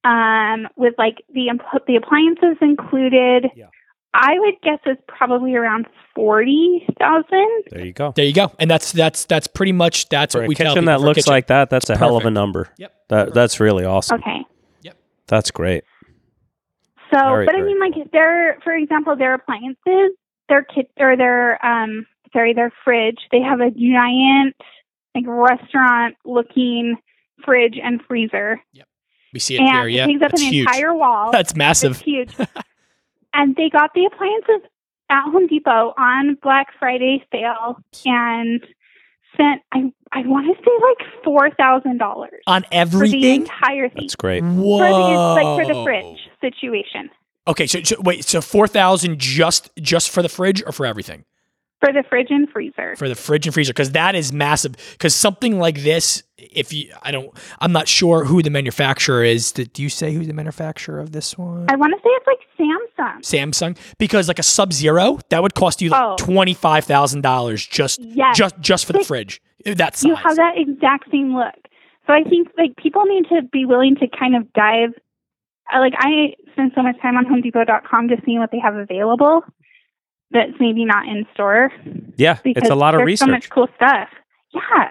um, with like the the appliances included, Yeah. I would guess it's probably around forty thousand. There you go. There you go, and that's that's that's pretty much that's For what a we tell kitchen people that for looks kitchen. like that, that's a hell of a number. Yep. That that's really awesome. Okay, Yep. That's great. so Very, but I mean, like their, for example, their appliances, their kit or their um, sorry, their fridge. They have a giant like restaurant looking fridge and freezer, We see it and here. Yeah, it takes up that's an huge. entire wall. That's massive. It's huge. and they got the appliances at Home Depot on Black Friday sale and spent I I want to say like four thousand dollars on for the everything. entire thing. That's great. Whoa! For the, like for the fridge situation. Okay, so, so wait, so four thousand just just for the fridge or for everything? For the fridge and freezer. for the fridge and freezer because that is massive. Because something like this, if you, I don't, I'm not sure who the manufacturer is. Did do you say who's the manufacturer of this one? I want to say it's like Samsung. Samsung. Because like a Sub Zero, that would cost you like Oh. twenty five thousand dollars just Yes. just just for the fridge. That size. You have that exact same look. So I think like people need to be willing to kind of dive. Like I spend so much time on HomeDepot.com just seeing what they have available. That's maybe not in store. Yeah, it's a lot of there's so much cool stuff. Yeah.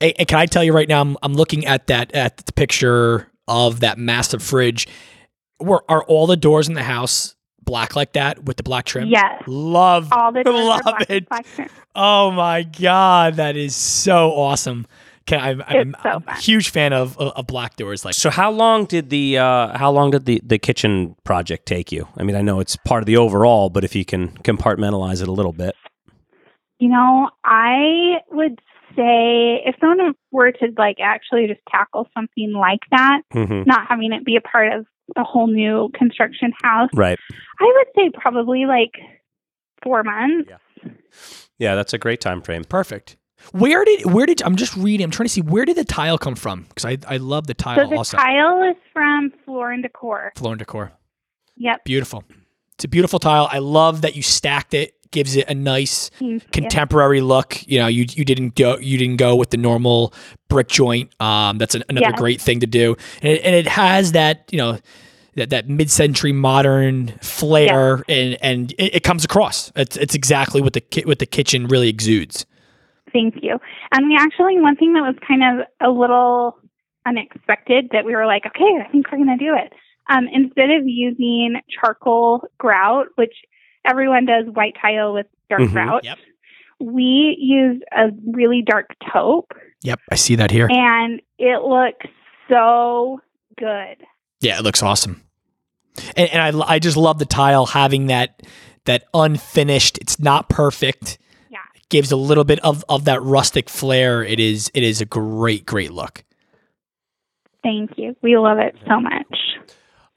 And, and can I tell you right now? I'm, I'm looking at that at the picture of that massive fridge. Where are all the doors in the house black like that with the black trim? Yes. Love All the doors are Love black, it. black trim. Oh my god, that is so awesome! Can I'm, I'm, so I'm a huge fan of, of of black doors. Like So how long did the uh, how long did the, the kitchen project take you? I mean, I know it's part of the overall, but if you can compartmentalize it a little bit. You know, I would say if someone were to like actually just tackle something like that, hmm not having it be a part of a whole new construction house, Right. I would say probably like four months. Yeah, that's a great time frame. perfect. Where did where did I'm just reading? I'm trying to see where did the tile come from? Because I I love the tile So the also. tile is from Floor and Decor. Floor and decor, Yep. beautiful. It's a beautiful tile. I love that you stacked it. Gives it a nice contemporary look. You know, you you didn't go you didn't go with the normal brick joint. Um, that's an, another Yes. great thing to do, and it, and it has that you know that that mid century modern flair, and and it, it comes across. It's it's exactly what the ki- what the kitchen really exudes. Thank you. And we actually, one thing that was kind of a little unexpected that we were like, okay, I think we're going to do it. Um, instead of using charcoal grout, which everyone does white tile with dark Mhm. grout, Yep. we used a really dark taupe Yep, I see that here. and it looks so good. Yeah, it looks awesome. And, and I, I just love the tile having that that unfinished. It's not perfect. Yeah. It gives a little bit of, of that rustic flair. It is it is a great great look. Thank you. We love it so much.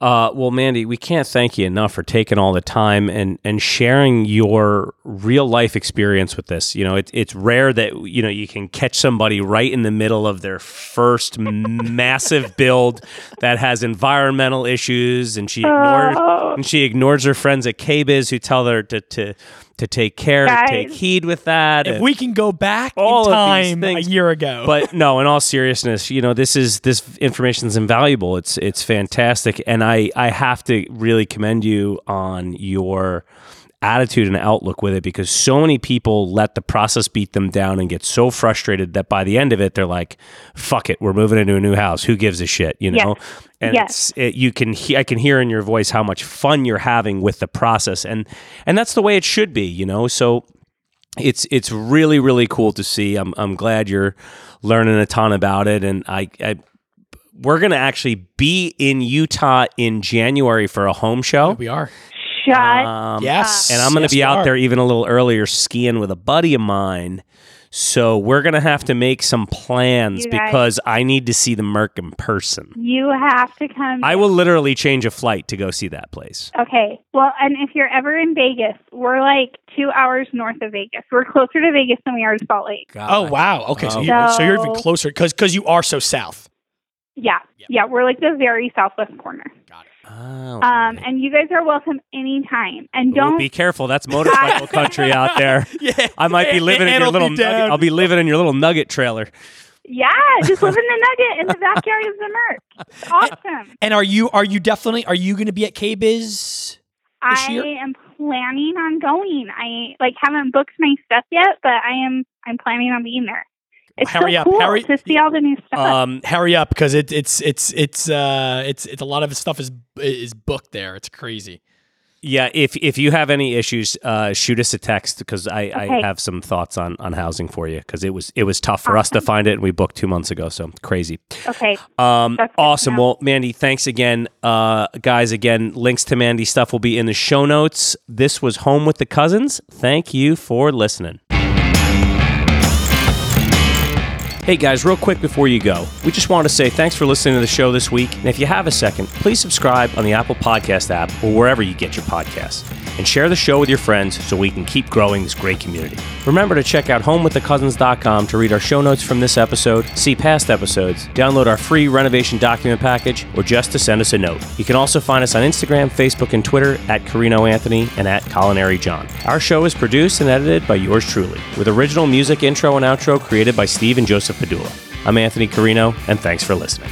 Uh, well, Mandi, we can't thank you enough for taking all the time and, and sharing your real life experience with this. You know, it, it's rare that you know you can catch somebody right in the middle of their first massive build that has environmental issues, and she ignores Oh. and she ignores her friends at KBIS who tell her to to, to take care, to Guys. take heed with that. If and- we can go back All in of these time a year ago. but no, in all seriousness, you know, this is this information is invaluable. It's it's fantastic, and I I have to really commend you on your attitude and outlook with it because so many people let the process beat them down and get so frustrated that by the end of it they're like fuck it we're moving into a new house who gives a shit you know and Yes. it's it, you can he- I can hear in your voice how much fun you're having with the process and and that's the way it should be you know so it's it's really really cool to see. I'm I'm glad you're learning a ton about it, and I, I we're gonna actually be in Utah in January for a home show. we are. Shut. Um, Yes. and I'm gonna Yes, be out are. there even a little earlier skiing with a buddy of mine. So we're gonna have to make some plans guys- because I need to see the Merc in person. you have to come. I will literally change a flight to go see that place. Okay. Well, and if you're ever in Vegas, we're like two hours north of Vegas. We're closer to Vegas than we are to Salt Lake. Oh wow. Okay, so, Oh. you, so you're even closer because because you are so south. Yeah. Yep. Yeah. We're like the very southwest corner. Oh, Um, and you guys are welcome anytime. And don't. be careful. That's motorcycle country out there. Yeah, I might be living in your little nugget. I'll be living in your little nugget trailer. yeah. Just live in the nugget in the backyard of the Merc. It's awesome. And are you are you definitely are you going to be at KBIS? I year? am planning on going. I like haven't booked my stuff yet, but I am. I'm planning on being there. It's Hurry so up, cool hurry- to see all the new stuff. Um, Hurry up because it, it's it's it's uh it's it's a lot of stuff is is booked there. It's crazy. yeah, if if you have any issues, uh, shoot us a text because I, I have some thoughts on on housing for you because it was it was tough for us to find it and we booked two months ago, so crazy. okay. Um, That's good to awesome. Well, Mandi, thanks again, uh, guys. Again, links to Mandi stuff will be in the show notes. This was Home with the Cousins. Thank you for listening. Hey guys, real quick before you go, we just want to say thanks for listening to the show this week. And if you have a second, please subscribe on the Apple Podcast app or wherever you get your podcasts. And share the show with your friends so we can keep growing this great community. Remember to check out homewiththecousins.com to read our show notes from this episode, see past episodes, download our free renovation document package, or just to send us a note. You can also find us on Instagram, Facebook, and Twitter at Carino Anthony and at Colaneri John. Our show is produced and edited by yours truly, with original music intro and outro created by Steve and Joseph Padula. I'm Anthony Carino, and thanks for listening.